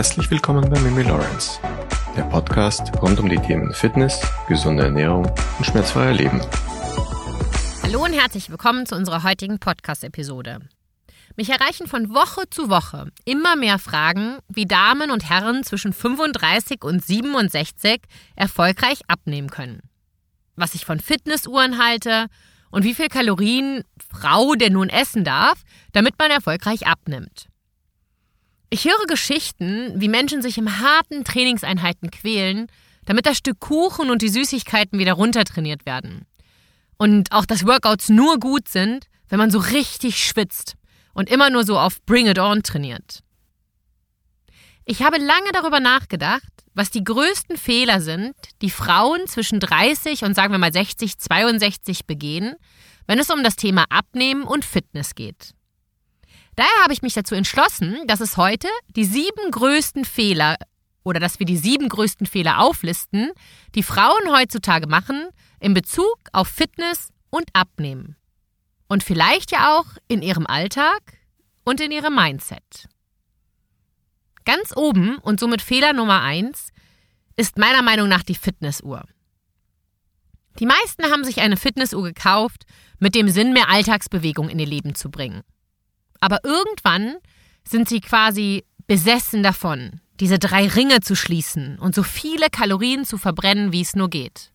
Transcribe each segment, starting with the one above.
Herzlich willkommen bei Mimi Lawrence, der Podcast rund um die Themen Fitness, gesunde Ernährung und schmerzfreier Leben. Hallo und herzlich willkommen zu unserer heutigen Podcast-Episode. Mich erreichen von Woche zu Woche immer mehr Fragen, wie Damen und Herren zwischen 35 und 67 erfolgreich abnehmen können. Was ich von Fitnessuhren halte und wie viel Kalorien Frau denn nun essen darf, damit man erfolgreich abnimmt. Ich höre Geschichten, wie Menschen sich im harten Trainingseinheiten quälen, damit das Stück Kuchen und die Süßigkeiten wieder runtertrainiert werden. Und auch, dass Workouts nur gut sind, wenn man so richtig schwitzt und immer nur so auf Bring It On trainiert. Ich habe lange darüber nachgedacht, was die größten Fehler sind, die Frauen zwischen 30 und sagen wir mal 60, 62 begehen, wenn es um das Thema Abnehmen und Fitness geht. Daher habe ich mich dazu entschlossen, dass es heute die sieben größten Fehler oder dass wir die sieben größten Fehler auflisten, die Frauen heutzutage machen in Bezug auf Fitness und Abnehmen. Und vielleicht ja auch in ihrem Alltag und in ihrem Mindset. Ganz oben und somit Fehler Nummer eins ist meiner Meinung nach die Fitnessuhr. Die meisten haben sich eine Fitnessuhr gekauft mit dem Sinn, mehr Alltagsbewegung in ihr Leben zu bringen. Aber irgendwann sind sie quasi besessen davon, diese drei Ringe zu schließen und so viele Kalorien zu verbrennen, wie es nur geht.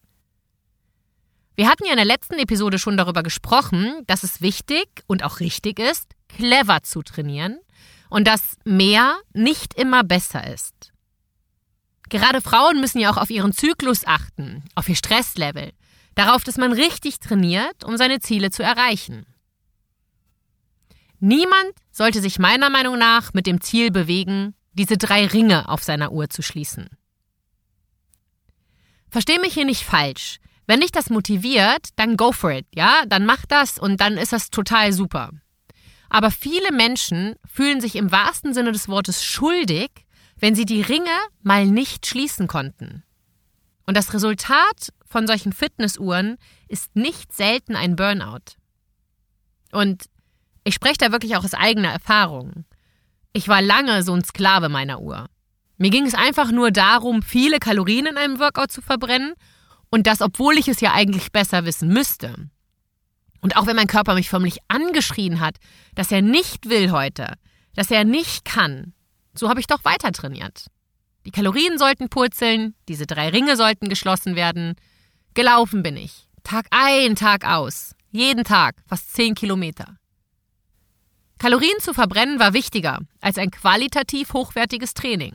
Wir hatten ja in der letzten Episode schon darüber gesprochen, dass es wichtig und auch richtig ist, clever zu trainieren und dass mehr nicht immer besser ist. Gerade Frauen müssen ja auch auf ihren Zyklus achten, auf ihr Stresslevel, darauf, dass man richtig trainiert, um seine Ziele zu erreichen. Niemand sollte sich meiner Meinung nach mit dem Ziel bewegen, diese drei Ringe auf seiner Uhr zu schließen. Versteh mich hier nicht falsch. Wenn dich das motiviert, dann go for it, ja? Dann mach das und dann ist das total super. Aber viele Menschen fühlen sich im wahrsten Sinne des Wortes schuldig, wenn sie die Ringe mal nicht schließen konnten. Und das Resultat von solchen Fitnessuhren ist nicht selten ein Burnout. Und ich spreche da wirklich auch aus eigener Erfahrung. Ich war lange so ein Sklave meiner Uhr. Mir ging es einfach nur darum, viele Kalorien in einem Workout zu verbrennen und das, obwohl ich es ja eigentlich besser wissen müsste. Und auch wenn mein Körper mich förmlich angeschrien hat, dass er nicht will heute, dass er nicht kann, so habe ich doch weiter trainiert. Die Kalorien sollten purzeln, diese drei Ringe sollten geschlossen werden. Gelaufen bin ich. Tag ein, Tag aus. Jeden Tag, fast zehn Kilometer. Kalorien zu verbrennen war wichtiger als ein qualitativ hochwertiges Training.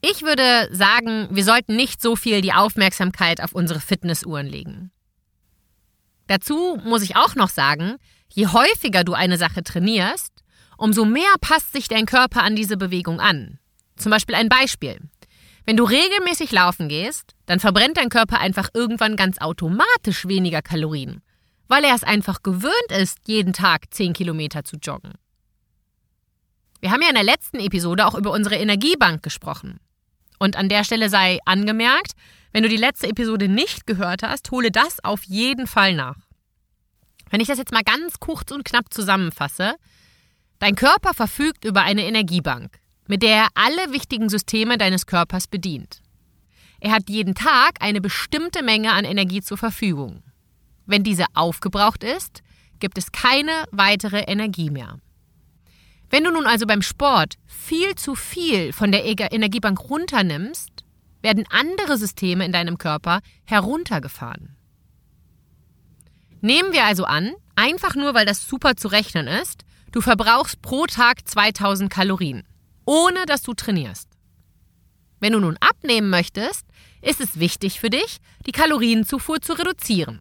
Ich würde sagen, wir sollten nicht so viel die Aufmerksamkeit auf unsere Fitnessuhren legen. Dazu muss ich auch noch sagen, je häufiger du eine Sache trainierst, umso mehr passt sich dein Körper an diese Bewegung an. Zum Beispiel ein Beispiel. Wenn du regelmäßig laufen gehst, dann verbrennt dein Körper einfach irgendwann ganz automatisch weniger Kalorien weil er es einfach gewöhnt ist, jeden Tag 10 Kilometer zu joggen. Wir haben ja in der letzten Episode auch über unsere Energiebank gesprochen. Und an der Stelle sei angemerkt, wenn du die letzte Episode nicht gehört hast, hole das auf jeden Fall nach. Wenn ich das jetzt mal ganz kurz und knapp zusammenfasse, dein Körper verfügt über eine Energiebank, mit der er alle wichtigen Systeme deines Körpers bedient. Er hat jeden Tag eine bestimmte Menge an Energie zur Verfügung. Wenn diese aufgebraucht ist, gibt es keine weitere Energie mehr. Wenn du nun also beim Sport viel zu viel von der Energiebank runternimmst, werden andere Systeme in deinem Körper heruntergefahren. Nehmen wir also an, einfach nur weil das super zu rechnen ist, du verbrauchst pro Tag 2000 Kalorien, ohne dass du trainierst. Wenn du nun abnehmen möchtest, ist es wichtig für dich, die Kalorienzufuhr zu reduzieren.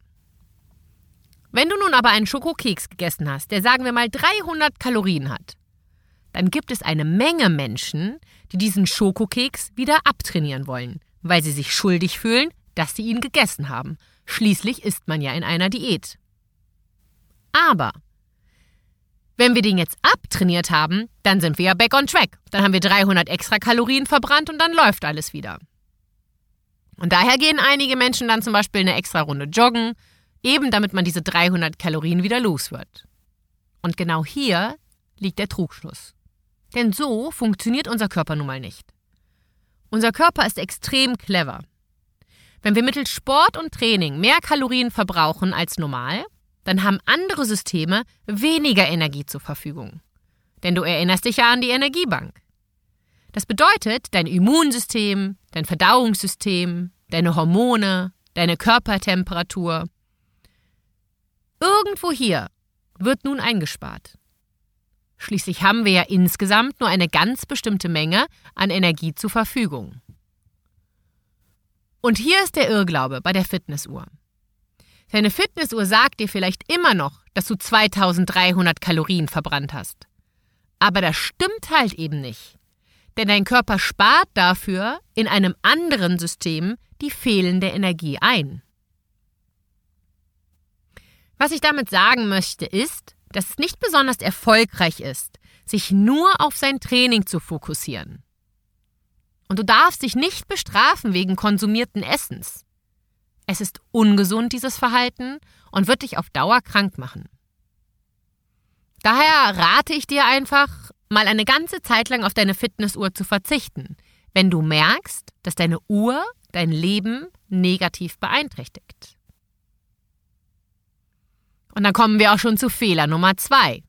Wenn du nun aber einen Schokokeks gegessen hast, der sagen wir mal 300 Kalorien hat, dann gibt es eine Menge Menschen, die diesen Schokokeks wieder abtrainieren wollen, weil sie sich schuldig fühlen, dass sie ihn gegessen haben. Schließlich ist man ja in einer Diät. Aber wenn wir den jetzt abtrainiert haben, dann sind wir ja back on track. Dann haben wir 300 extra Kalorien verbrannt und dann läuft alles wieder. Und daher gehen einige Menschen dann zum Beispiel eine extra Runde joggen, eben damit man diese 300 Kalorien wieder los wird. Und genau hier liegt der Trugschluss. Denn so funktioniert unser Körper nun mal nicht. Unser Körper ist extrem clever. Wenn wir mittels Sport und Training mehr Kalorien verbrauchen als normal, dann haben andere Systeme weniger Energie zur Verfügung. Denn du erinnerst dich ja an die Energiebank. Das bedeutet, dein Immunsystem, dein Verdauungssystem, deine Hormone, deine Körpertemperatur. Irgendwo hier wird nun eingespart. Schließlich haben wir ja insgesamt nur eine ganz bestimmte Menge an Energie zur Verfügung. Und hier ist der Irrglaube bei der Fitnessuhr. Deine Fitnessuhr sagt dir vielleicht immer noch, dass du 2300 Kalorien verbrannt hast. Aber das stimmt halt eben nicht. Denn dein Körper spart dafür in einem anderen System die fehlende Energie ein. Was ich damit sagen möchte, ist, dass es nicht besonders erfolgreich ist, sich nur auf sein Training zu fokussieren. Und du darfst dich nicht bestrafen wegen konsumierten Essens. Es ist ungesund, dieses Verhalten, und wird dich auf Dauer krank machen. Daher rate ich dir einfach, mal eine ganze Zeit lang auf deine Fitnessuhr zu verzichten, wenn du merkst, dass deine Uhr dein Leben negativ beeinträchtigt. Und dann kommen wir auch schon zu Fehler Nummer zwei.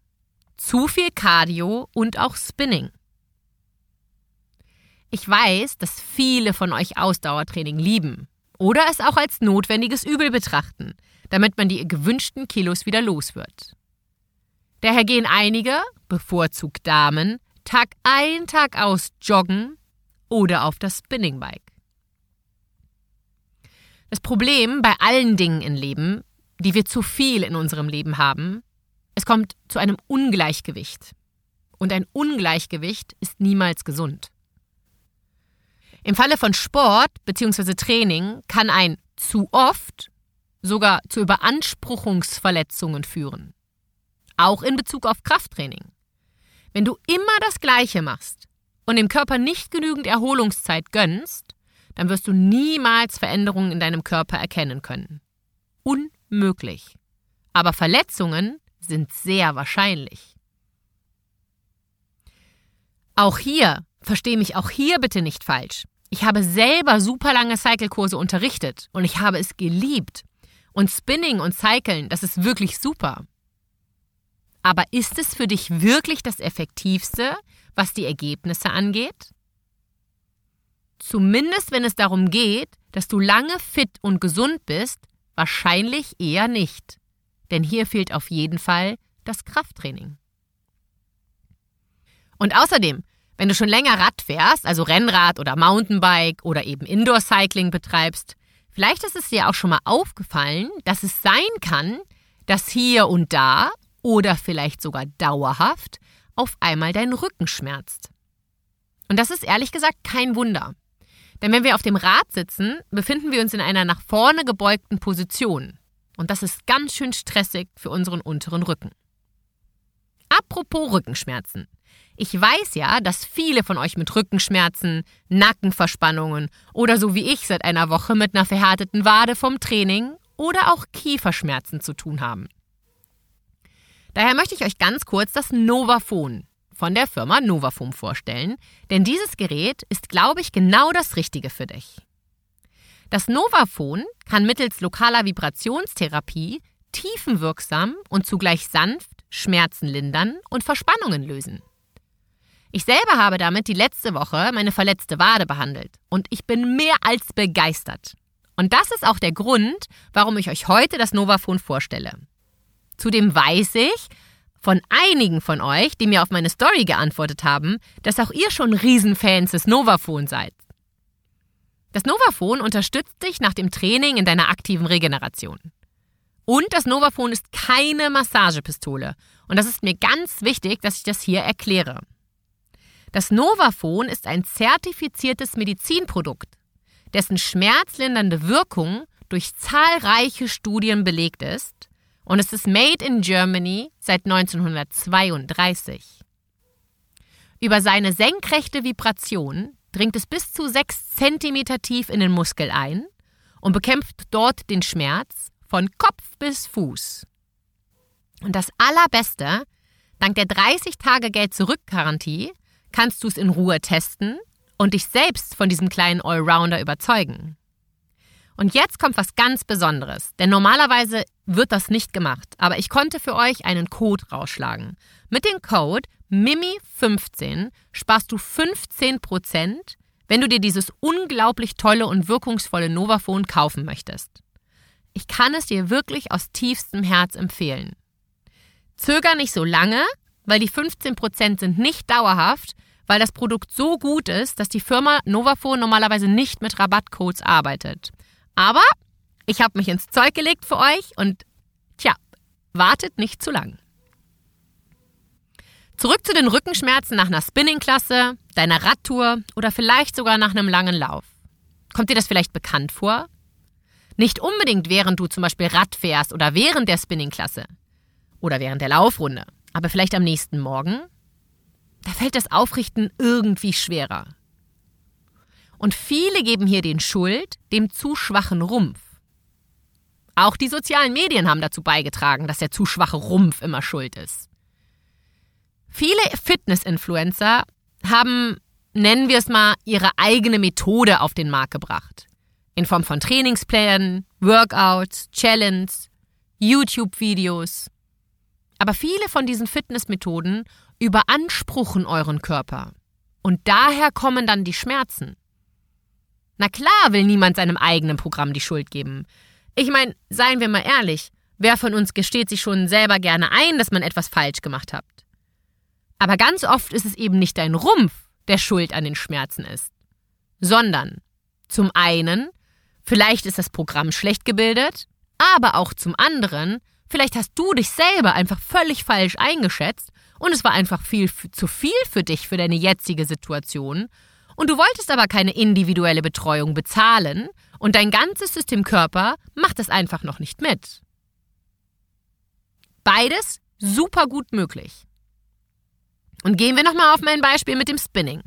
Zu viel Cardio und auch Spinning. Ich weiß, dass viele von euch Ausdauertraining lieben oder es auch als notwendiges Übel betrachten, damit man die gewünschten Kilos wieder los wird. Daher gehen einige, bevorzugt Damen, Tag ein, Tag aus joggen oder auf das Spinningbike. Das Problem bei allen Dingen im Leben, die wir zu viel in unserem Leben haben, es kommt zu einem Ungleichgewicht. Und ein Ungleichgewicht ist niemals gesund. Im Falle von Sport bzw. Training kann ein zu oft sogar zu Überanspruchungsverletzungen führen auch in Bezug auf Krafttraining. Wenn du immer das Gleiche machst und dem Körper nicht genügend Erholungszeit gönnst, dann wirst du niemals Veränderungen in deinem Körper erkennen können. Unmöglich. Aber Verletzungen sind sehr wahrscheinlich. Auch hier, verstehe mich auch hier bitte nicht falsch. Ich habe selber super lange Cycle-Kurse unterrichtet und ich habe es geliebt. Und Spinning und Cyclen, das ist wirklich super. Aber ist es für dich wirklich das Effektivste, was die Ergebnisse angeht? Zumindest wenn es darum geht, dass du lange fit und gesund bist, wahrscheinlich eher nicht. Denn hier fehlt auf jeden Fall das Krafttraining. Und außerdem, wenn du schon länger Rad fährst, also Rennrad oder Mountainbike oder eben Indoor-Cycling betreibst, vielleicht ist es dir auch schon mal aufgefallen, dass es sein kann, dass hier und da oder vielleicht sogar dauerhaft auf einmal dein Rücken schmerzt. Und das ist ehrlich gesagt kein Wunder. Denn wenn wir auf dem Rad sitzen, befinden wir uns in einer nach vorne gebeugten Position. Und das ist ganz schön stressig für unseren unteren Rücken. Apropos Rückenschmerzen. Ich weiß ja, dass viele von euch mit Rückenschmerzen, Nackenverspannungen oder so wie ich seit einer Woche mit einer verhärteten Wade vom Training oder auch Kieferschmerzen zu tun haben. Daher möchte ich euch ganz kurz das Novaphone von der Firma Novaphone vorstellen, denn dieses Gerät ist, glaube ich, genau das Richtige für dich. Das Novaphone kann mittels lokaler Vibrationstherapie tiefenwirksam und zugleich sanft Schmerzen lindern und Verspannungen lösen. Ich selber habe damit die letzte Woche meine verletzte Wade behandelt und ich bin mehr als begeistert. Und das ist auch der Grund, warum ich euch heute das Novaphone vorstelle. Zudem weiß ich von einigen von euch, die mir auf meine Story geantwortet haben, dass auch ihr schon Riesenfans des Novaphone seid. Das Novaphone unterstützt dich nach dem Training in deiner aktiven Regeneration. Und das Novaphone ist keine Massagepistole. Und das ist mir ganz wichtig, dass ich das hier erkläre. Das Novaphone ist ein zertifiziertes Medizinprodukt, dessen schmerzlindernde Wirkung durch zahlreiche Studien belegt ist und es ist Made in Germany seit 1932. Über seine senkrechte Vibration dringt es bis zu 6 cm tief in den Muskel ein und bekämpft dort den Schmerz von Kopf bis Fuß. Und das Allerbeste, dank der 30 Tage Geld zurück Garantie kannst du es in Ruhe testen und dich selbst von diesem kleinen Allrounder überzeugen. Und jetzt kommt was ganz Besonderes, denn normalerweise wird das nicht gemacht, aber ich konnte für euch einen Code rausschlagen. Mit dem Code MIMI15 sparst du 15%, wenn du dir dieses unglaublich tolle und wirkungsvolle Novaphone kaufen möchtest. Ich kann es dir wirklich aus tiefstem Herz empfehlen. Zöger nicht so lange, weil die 15% sind nicht dauerhaft, weil das Produkt so gut ist, dass die Firma Novaphone normalerweise nicht mit Rabattcodes arbeitet. Aber ich habe mich ins Zeug gelegt für euch und tja, wartet nicht zu lang. Zurück zu den Rückenschmerzen nach einer Spinningklasse, deiner Radtour oder vielleicht sogar nach einem langen Lauf. Kommt dir das vielleicht bekannt vor? Nicht unbedingt während du zum Beispiel Rad fährst oder während der Spinningklasse oder während der Laufrunde, aber vielleicht am nächsten Morgen? Da fällt das Aufrichten irgendwie schwerer. Und viele geben hier den Schuld dem zu schwachen Rumpf. Auch die sozialen Medien haben dazu beigetragen, dass der zu schwache Rumpf immer schuld ist. Viele Fitness-Influencer haben, nennen wir es mal, ihre eigene Methode auf den Markt gebracht. In Form von Trainingsplänen, Workouts, Challenges, YouTube-Videos. Aber viele von diesen Fitnessmethoden überanspruchen euren Körper. Und daher kommen dann die Schmerzen. Na klar will niemand seinem eigenen Programm die Schuld geben. Ich meine, seien wir mal ehrlich, wer von uns gesteht sich schon selber gerne ein, dass man etwas falsch gemacht hat? Aber ganz oft ist es eben nicht dein Rumpf, der schuld an den Schmerzen ist, sondern zum einen, vielleicht ist das Programm schlecht gebildet, aber auch zum anderen, vielleicht hast du dich selber einfach völlig falsch eingeschätzt und es war einfach viel zu viel für dich, für deine jetzige Situation und du wolltest aber keine individuelle Betreuung bezahlen und dein ganzes System Körper macht es einfach noch nicht mit. Beides super gut möglich. Und gehen wir nochmal auf mein Beispiel mit dem Spinning.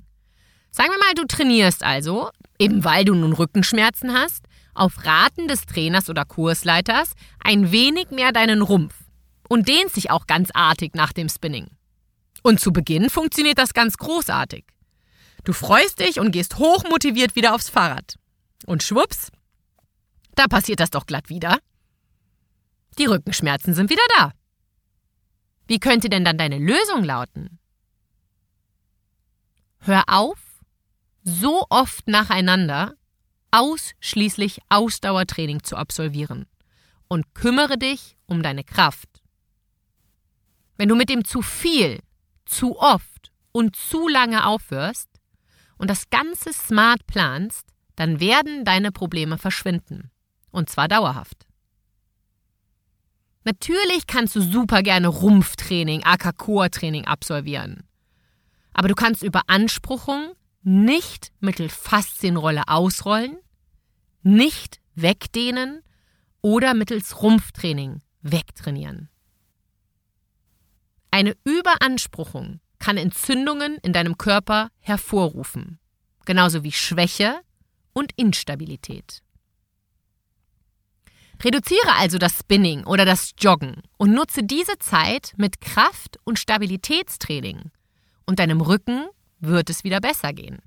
Sagen wir mal, du trainierst also, eben weil du nun Rückenschmerzen hast, auf Raten des Trainers oder Kursleiters ein wenig mehr deinen Rumpf und dehnst dich auch ganz artig nach dem Spinning. Und zu Beginn funktioniert das ganz großartig. Du freust dich und gehst hochmotiviert wieder aufs Fahrrad. Und schwupps, da passiert das doch glatt wieder. Die Rückenschmerzen sind wieder da. Wie könnte denn dann deine Lösung lauten? Hör auf, so oft nacheinander ausschließlich Ausdauertraining zu absolvieren und kümmere dich um deine Kraft. Wenn du mit dem zu viel, zu oft und zu lange aufhörst, und das Ganze smart planst, dann werden deine Probleme verschwinden. Und zwar dauerhaft. Natürlich kannst du super gerne Rumpftraining, AK-Core-Training absolvieren. Aber du kannst Überanspruchung nicht mittels Faszienrolle ausrollen, nicht wegdehnen oder mittels Rumpftraining wegtrainieren. Eine Überanspruchung kann Entzündungen in deinem Körper hervorrufen, genauso wie Schwäche und Instabilität. Reduziere also das Spinning oder das Joggen und nutze diese Zeit mit Kraft- und Stabilitätstraining und deinem Rücken wird es wieder besser gehen.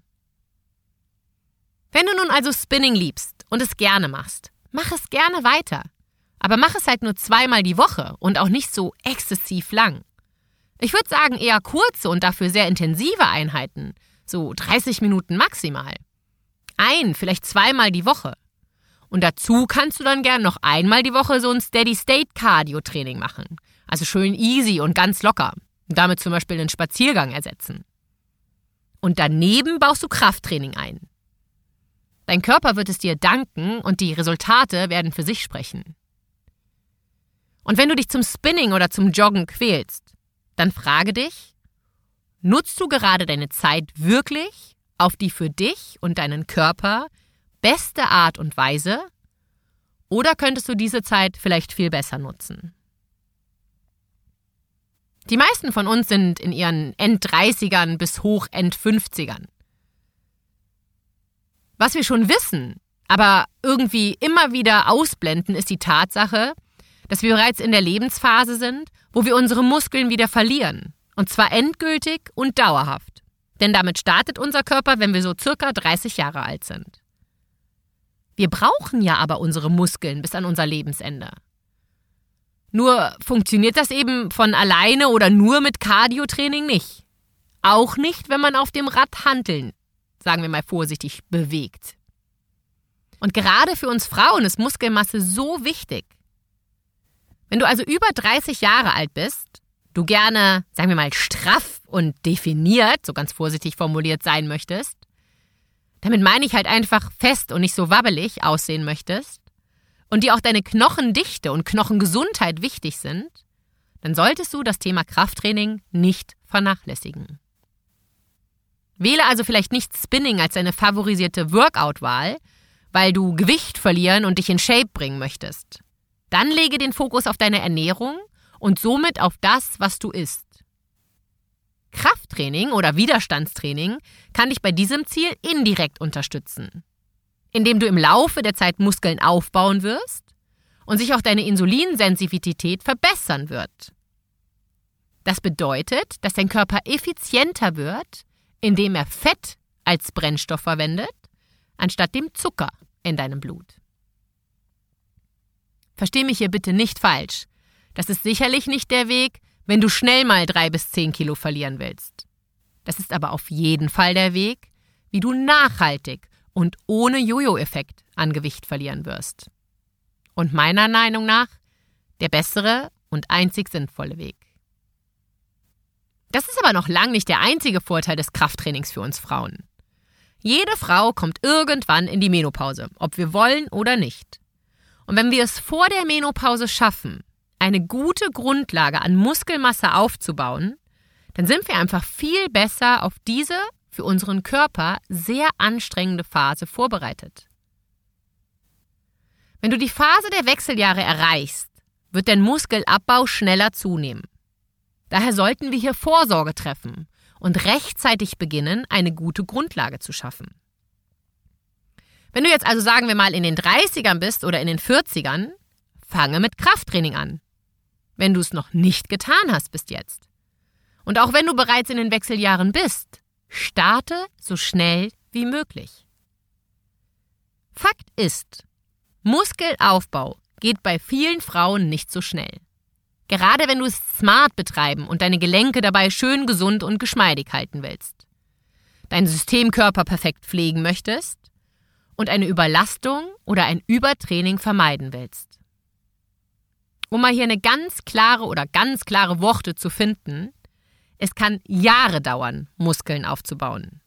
Wenn du nun also Spinning liebst und es gerne machst, mach es gerne weiter. Aber mach es halt nur zweimal die Woche und auch nicht so exzessiv lang. Ich würde sagen eher kurze und dafür sehr intensive Einheiten, so 30 Minuten maximal. Ein, vielleicht zweimal die Woche. Und dazu kannst du dann gern noch einmal die Woche so ein Steady-State-Cardio-Training machen. Also schön easy und ganz locker. Und damit zum Beispiel einen Spaziergang ersetzen. Und daneben baust du Krafttraining ein. Dein Körper wird es dir danken und die Resultate werden für sich sprechen. Und wenn du dich zum Spinning oder zum Joggen quälst, dann frage dich, nutzt du gerade deine Zeit wirklich auf die für dich und deinen Körper beste Art und Weise? Oder könntest du diese Zeit vielleicht viel besser nutzen? Die meisten von uns sind in ihren End-30ern bis hoch End-50ern. Was wir schon wissen, aber irgendwie immer wieder ausblenden, ist die Tatsache, dass wir bereits in der Lebensphase sind, wo wir unsere Muskeln wieder verlieren. Und zwar endgültig und dauerhaft. Denn damit startet unser Körper, wenn wir so circa 30 Jahre alt sind. Wir brauchen ja aber unsere Muskeln bis an unser Lebensende. Nur funktioniert das eben von alleine oder nur mit Cardiotraining nicht. Auch nicht, wenn man auf dem Rad handeln, sagen wir mal vorsichtig, bewegt. Und gerade für uns Frauen ist Muskelmasse so wichtig. Wenn du also über 30 Jahre alt bist, du gerne, sagen wir mal, straff und definiert, so ganz vorsichtig formuliert sein möchtest, damit meine ich halt einfach fest und nicht so wabbelig aussehen möchtest, und dir auch deine Knochendichte und Knochengesundheit wichtig sind, dann solltest du das Thema Krafttraining nicht vernachlässigen. Wähle also vielleicht nicht Spinning als deine favorisierte Workout-Wahl, weil du Gewicht verlieren und dich in Shape bringen möchtest. Dann lege den Fokus auf deine Ernährung und somit auf das, was du isst. Krafttraining oder Widerstandstraining kann dich bei diesem Ziel indirekt unterstützen, indem du im Laufe der Zeit Muskeln aufbauen wirst und sich auch deine Insulinsensitivität verbessern wird. Das bedeutet, dass dein Körper effizienter wird, indem er Fett als Brennstoff verwendet, anstatt dem Zucker in deinem Blut. Versteh mich hier bitte nicht falsch. Das ist sicherlich nicht der Weg, wenn du schnell mal drei bis zehn Kilo verlieren willst. Das ist aber auf jeden Fall der Weg, wie du nachhaltig und ohne Jojo-Effekt an Gewicht verlieren wirst. Und meiner Meinung nach der bessere und einzig sinnvolle Weg. Das ist aber noch lang nicht der einzige Vorteil des Krafttrainings für uns Frauen. Jede Frau kommt irgendwann in die Menopause, ob wir wollen oder nicht. Und wenn wir es vor der Menopause schaffen, eine gute Grundlage an Muskelmasse aufzubauen, dann sind wir einfach viel besser auf diese für unseren Körper sehr anstrengende Phase vorbereitet. Wenn du die Phase der Wechseljahre erreichst, wird dein Muskelabbau schneller zunehmen. Daher sollten wir hier Vorsorge treffen und rechtzeitig beginnen, eine gute Grundlage zu schaffen. Wenn du jetzt also sagen wir mal in den 30ern bist oder in den 40ern, fange mit Krafttraining an. Wenn du es noch nicht getan hast bis jetzt. Und auch wenn du bereits in den Wechseljahren bist, starte so schnell wie möglich. Fakt ist, Muskelaufbau geht bei vielen Frauen nicht so schnell. Gerade wenn du es smart betreiben und deine Gelenke dabei schön gesund und geschmeidig halten willst. Deinen Systemkörper perfekt pflegen möchtest und eine Überlastung oder ein Übertraining vermeiden willst. Um mal hier eine ganz klare oder ganz klare Worte zu finden, es kann Jahre dauern, Muskeln aufzubauen.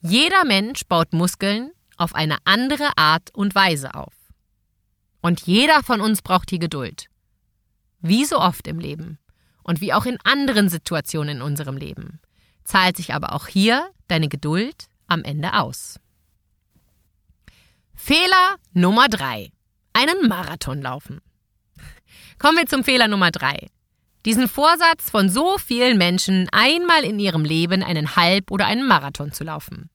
Jeder Mensch baut Muskeln auf eine andere Art und Weise auf. Und jeder von uns braucht die Geduld. Wie so oft im Leben und wie auch in anderen Situationen in unserem Leben, zahlt sich aber auch hier deine Geduld am Ende aus. Fehler Nummer drei: Einen Marathon laufen. Kommen wir zum Fehler Nummer drei. Diesen Vorsatz von so vielen Menschen, einmal in ihrem Leben einen Halb- oder einen Marathon zu laufen.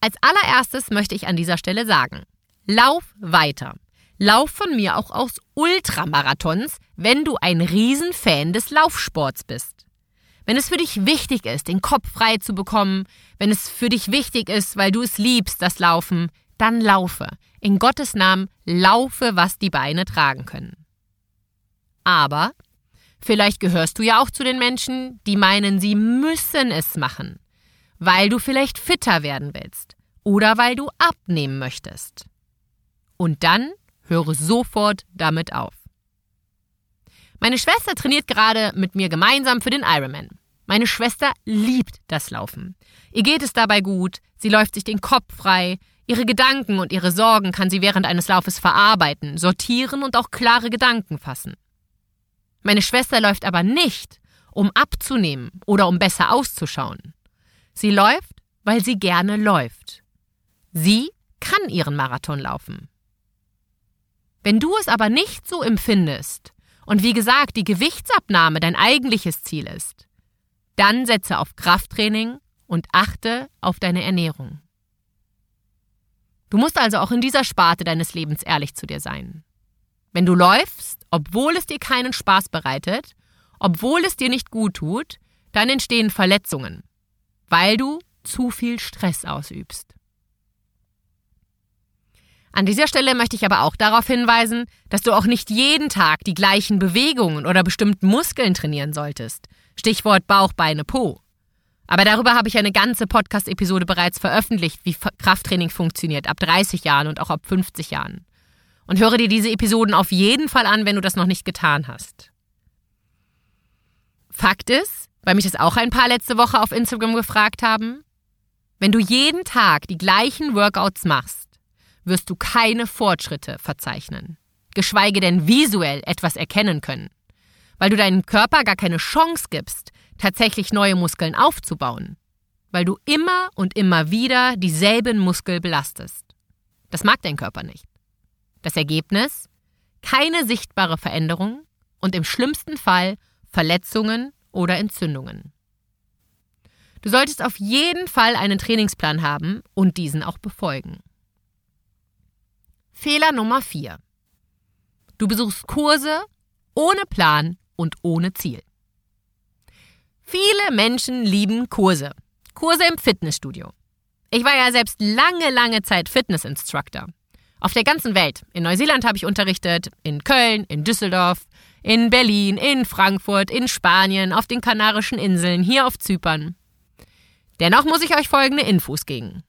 Als allererstes möchte ich an dieser Stelle sagen, lauf weiter. Lauf von mir auch aus Ultramarathons, wenn du ein Riesenfan des Laufsports bist. Wenn es für dich wichtig ist, den Kopf frei zu bekommen, wenn es für dich wichtig ist, weil du es liebst, das Laufen, dann laufe. In Gottes Namen laufe, was die Beine tragen können. Aber vielleicht gehörst du ja auch zu den Menschen, die meinen, sie müssen es machen, weil du vielleicht fitter werden willst oder weil du abnehmen möchtest. Und dann Höre sofort damit auf. Meine Schwester trainiert gerade mit mir gemeinsam für den Ironman. Meine Schwester liebt das Laufen. Ihr geht es dabei gut, sie läuft sich den Kopf frei, ihre Gedanken und ihre Sorgen kann sie während eines Laufes verarbeiten, sortieren und auch klare Gedanken fassen. Meine Schwester läuft aber nicht, um abzunehmen oder um besser auszuschauen. Sie läuft, weil sie gerne läuft. Sie kann ihren Marathon laufen. Wenn du es aber nicht so empfindest und wie gesagt die Gewichtsabnahme dein eigentliches Ziel ist, dann setze auf Krafttraining und achte auf deine Ernährung. Du musst also auch in dieser Sparte deines Lebens ehrlich zu dir sein. Wenn du läufst, obwohl es dir keinen Spaß bereitet, obwohl es dir nicht gut tut, dann entstehen Verletzungen. weil du zu viel Stress ausübst. An dieser Stelle möchte ich aber auch darauf hinweisen, dass du auch nicht jeden Tag die gleichen Bewegungen oder bestimmten Muskeln trainieren solltest. Stichwort Bauch, Beine, Po. Aber darüber habe ich eine ganze Podcast-Episode bereits veröffentlicht, wie Krafttraining funktioniert, ab 30 Jahren und auch ab 50 Jahren. Und höre dir diese Episoden auf jeden Fall an, wenn du das noch nicht getan hast. Fakt ist, weil mich das auch ein paar letzte Woche auf Instagram gefragt haben, wenn du jeden Tag die gleichen Workouts machst, wirst du keine Fortschritte verzeichnen, geschweige denn visuell etwas erkennen können, weil du deinem Körper gar keine Chance gibst, tatsächlich neue Muskeln aufzubauen, weil du immer und immer wieder dieselben Muskel belastest. Das mag dein Körper nicht. Das Ergebnis? Keine sichtbare Veränderung und im schlimmsten Fall Verletzungen oder Entzündungen. Du solltest auf jeden Fall einen Trainingsplan haben und diesen auch befolgen. Fehler Nummer 4. Du besuchst Kurse ohne Plan und ohne Ziel. Menschen lieben Kurse. Kurse im Fitnessstudio. Ich war ja selbst lange, lange Zeit Fitnessinstructor. Auf der ganzen Welt. In Neuseeland habe ich unterrichtet, in Köln, in Düsseldorf, in Berlin, in Frankfurt, in Spanien, auf den Kanarischen Inseln, hier auf Zypern. Dennoch muss ich euch folgende Infos geben.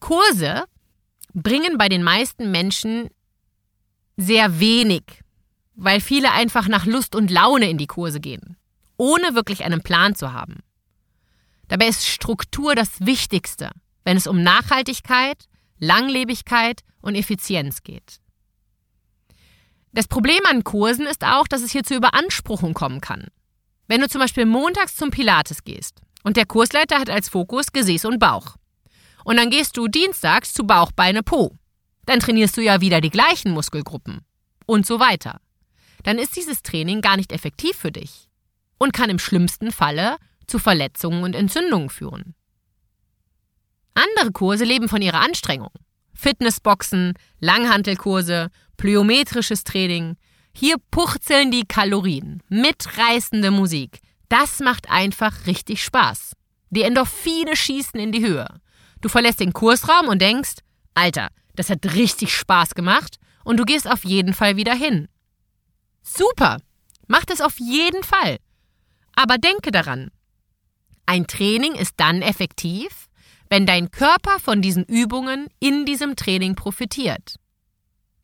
Kurse bringen bei den meisten Menschen sehr wenig, weil viele einfach nach Lust und Laune in die Kurse gehen, ohne wirklich einen Plan zu haben. Dabei ist Struktur das Wichtigste, wenn es um Nachhaltigkeit, Langlebigkeit und Effizienz geht. Das Problem an Kursen ist auch, dass es hier zu Überanspruchung kommen kann. Wenn du zum Beispiel montags zum Pilates gehst und der Kursleiter hat als Fokus Gesäß und Bauch, und dann gehst du dienstags zu Bauch, Beine, Po. Dann trainierst du ja wieder die gleichen Muskelgruppen. Und so weiter. Dann ist dieses Training gar nicht effektiv für dich. Und kann im schlimmsten Falle zu Verletzungen und Entzündungen führen. Andere Kurse leben von ihrer Anstrengung. Fitnessboxen, Langhantelkurse, plyometrisches Training. Hier purzeln die Kalorien, mitreißende Musik. Das macht einfach richtig Spaß. Die Endorphine schießen in die Höhe. Du verlässt den Kursraum und denkst, Alter, das hat richtig Spaß gemacht und du gehst auf jeden Fall wieder hin. Super! Mach das auf jeden Fall. Aber denke daran, ein Training ist dann effektiv, wenn dein Körper von diesen Übungen in diesem Training profitiert.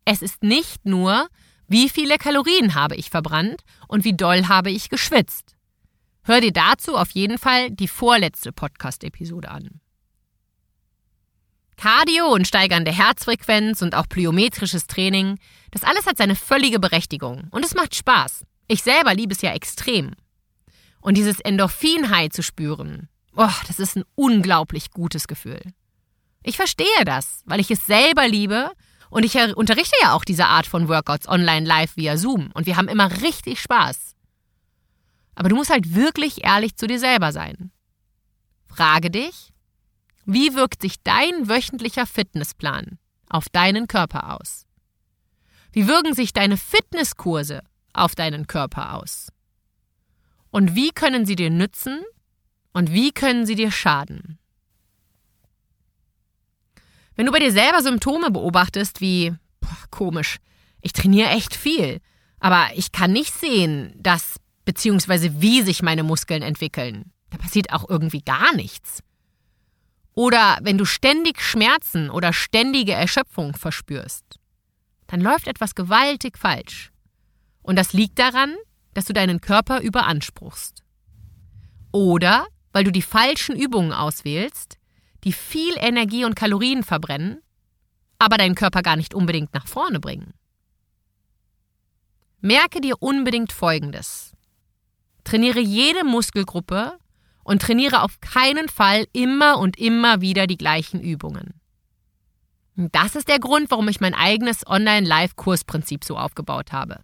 Es ist nicht nur, wie viele Kalorien habe ich verbrannt und wie doll habe ich geschwitzt. Hör dir dazu auf jeden Fall die vorletzte Podcast-Episode an. Cardio und steigernde Herzfrequenz und auch plyometrisches Training, das alles hat seine völlige Berechtigung und es macht Spaß. Ich selber liebe es ja extrem. Und dieses Endorphin-High zu spüren, oh, das ist ein unglaublich gutes Gefühl. Ich verstehe das, weil ich es selber liebe und ich unterrichte ja auch diese Art von Workouts online live via Zoom und wir haben immer richtig Spaß. Aber du musst halt wirklich ehrlich zu dir selber sein. Frage dich, wie wirkt sich dein wöchentlicher Fitnessplan auf deinen Körper aus? Wie wirken sich deine Fitnesskurse auf deinen Körper aus? Und wie können sie dir nützen und wie können sie dir schaden? Wenn du bei dir selber Symptome beobachtest wie boah, komisch, ich trainiere echt viel, aber ich kann nicht sehen, dass bzw. wie sich meine Muskeln entwickeln. Da passiert auch irgendwie gar nichts. Oder wenn du ständig Schmerzen oder ständige Erschöpfung verspürst, dann läuft etwas gewaltig falsch. Und das liegt daran, dass du deinen Körper überanspruchst. Oder weil du die falschen Übungen auswählst, die viel Energie und Kalorien verbrennen, aber deinen Körper gar nicht unbedingt nach vorne bringen. Merke dir unbedingt Folgendes. Trainiere jede Muskelgruppe und trainiere auf keinen Fall immer und immer wieder die gleichen Übungen. Das ist der Grund, warum ich mein eigenes Online-Live-Kursprinzip so aufgebaut habe.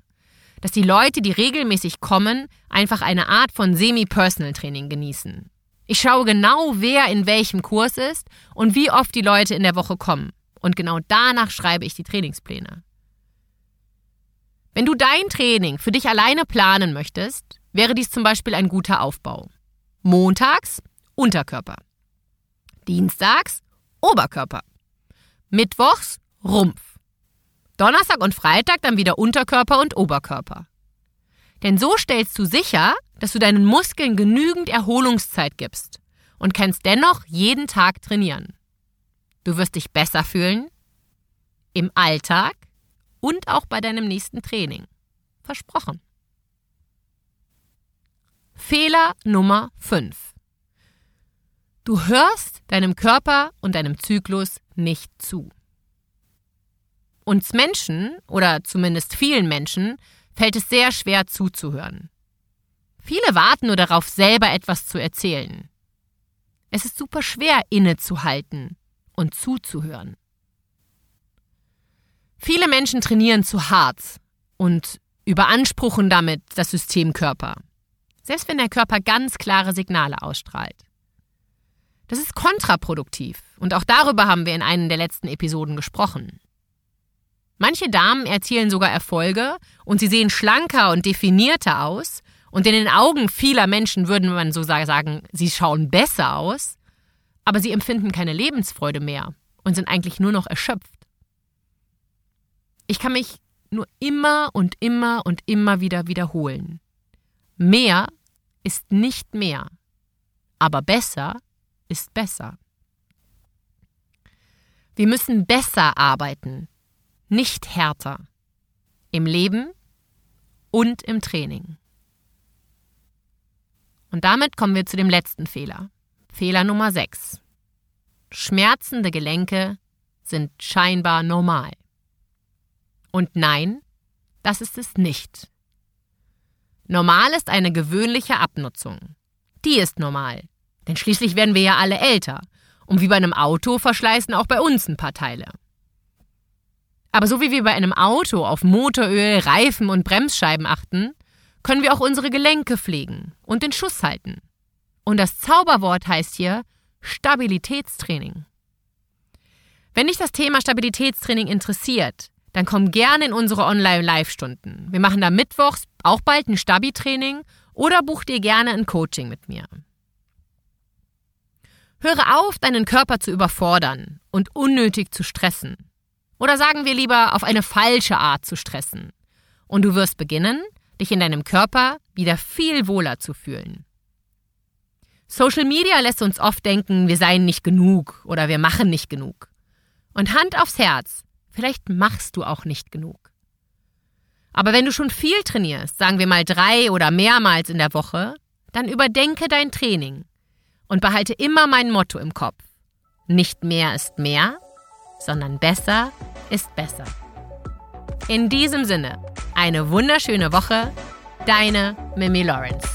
Dass die Leute, die regelmäßig kommen, einfach eine Art von Semi-Personal-Training genießen. Ich schaue genau, wer in welchem Kurs ist und wie oft die Leute in der Woche kommen. Und genau danach schreibe ich die Trainingspläne. Wenn du dein Training für dich alleine planen möchtest, wäre dies zum Beispiel ein guter Aufbau. Montags Unterkörper. Dienstags Oberkörper. Mittwochs Rumpf. Donnerstag und Freitag dann wieder Unterkörper und Oberkörper. Denn so stellst du sicher, dass du deinen Muskeln genügend Erholungszeit gibst und kannst dennoch jeden Tag trainieren. Du wirst dich besser fühlen, im Alltag und auch bei deinem nächsten Training. Versprochen. Fehler Nummer 5. Du hörst deinem Körper und deinem Zyklus nicht zu. Uns Menschen, oder zumindest vielen Menschen, fällt es sehr schwer zuzuhören. Viele warten nur darauf, selber etwas zu erzählen. Es ist super schwer, innezuhalten und zuzuhören. Viele Menschen trainieren zu hart und überanspruchen damit das System Körper, selbst wenn der Körper ganz klare Signale ausstrahlt. Das ist kontraproduktiv und auch darüber haben wir in einer der letzten Episoden gesprochen. Manche Damen erzielen sogar Erfolge und sie sehen schlanker und definierter aus und in den Augen vieler Menschen würde man so sagen, sie schauen besser aus, aber sie empfinden keine Lebensfreude mehr und sind eigentlich nur noch erschöpft. Ich kann mich nur immer und immer und immer wieder wiederholen. Mehr ist nicht mehr, aber besser ist besser. Wir müssen besser arbeiten, nicht härter. Im Leben und im Training. Und damit kommen wir zu dem letzten Fehler. Fehler Nummer 6. Schmerzende Gelenke sind scheinbar normal. Und nein, das ist es nicht. Normal ist eine gewöhnliche Abnutzung. Die ist normal. Denn schließlich werden wir ja alle älter. Und wie bei einem Auto verschleißen auch bei uns ein paar Teile. Aber so wie wir bei einem Auto auf Motoröl, Reifen und Bremsscheiben achten, können wir auch unsere Gelenke pflegen und den Schuss halten. Und das Zauberwort heißt hier Stabilitätstraining. Wenn dich das Thema Stabilitätstraining interessiert, dann komm gerne in unsere Online-Live-Stunden. Wir machen da mittwochs auch bald ein Stabi-Training oder buch dir gerne ein Coaching mit mir. Höre auf, deinen Körper zu überfordern und unnötig zu stressen. Oder sagen wir lieber, auf eine falsche Art zu stressen. Und du wirst beginnen, dich in deinem Körper wieder viel wohler zu fühlen. Social Media lässt uns oft denken, wir seien nicht genug oder wir machen nicht genug. Und Hand aufs Herz, Vielleicht machst du auch nicht genug. Aber wenn du schon viel trainierst, sagen wir mal drei oder mehrmals in der Woche, dann überdenke dein Training und behalte immer mein Motto im Kopf. Nicht mehr ist mehr, sondern besser ist besser. In diesem Sinne, eine wunderschöne Woche, deine Mimi Lawrence.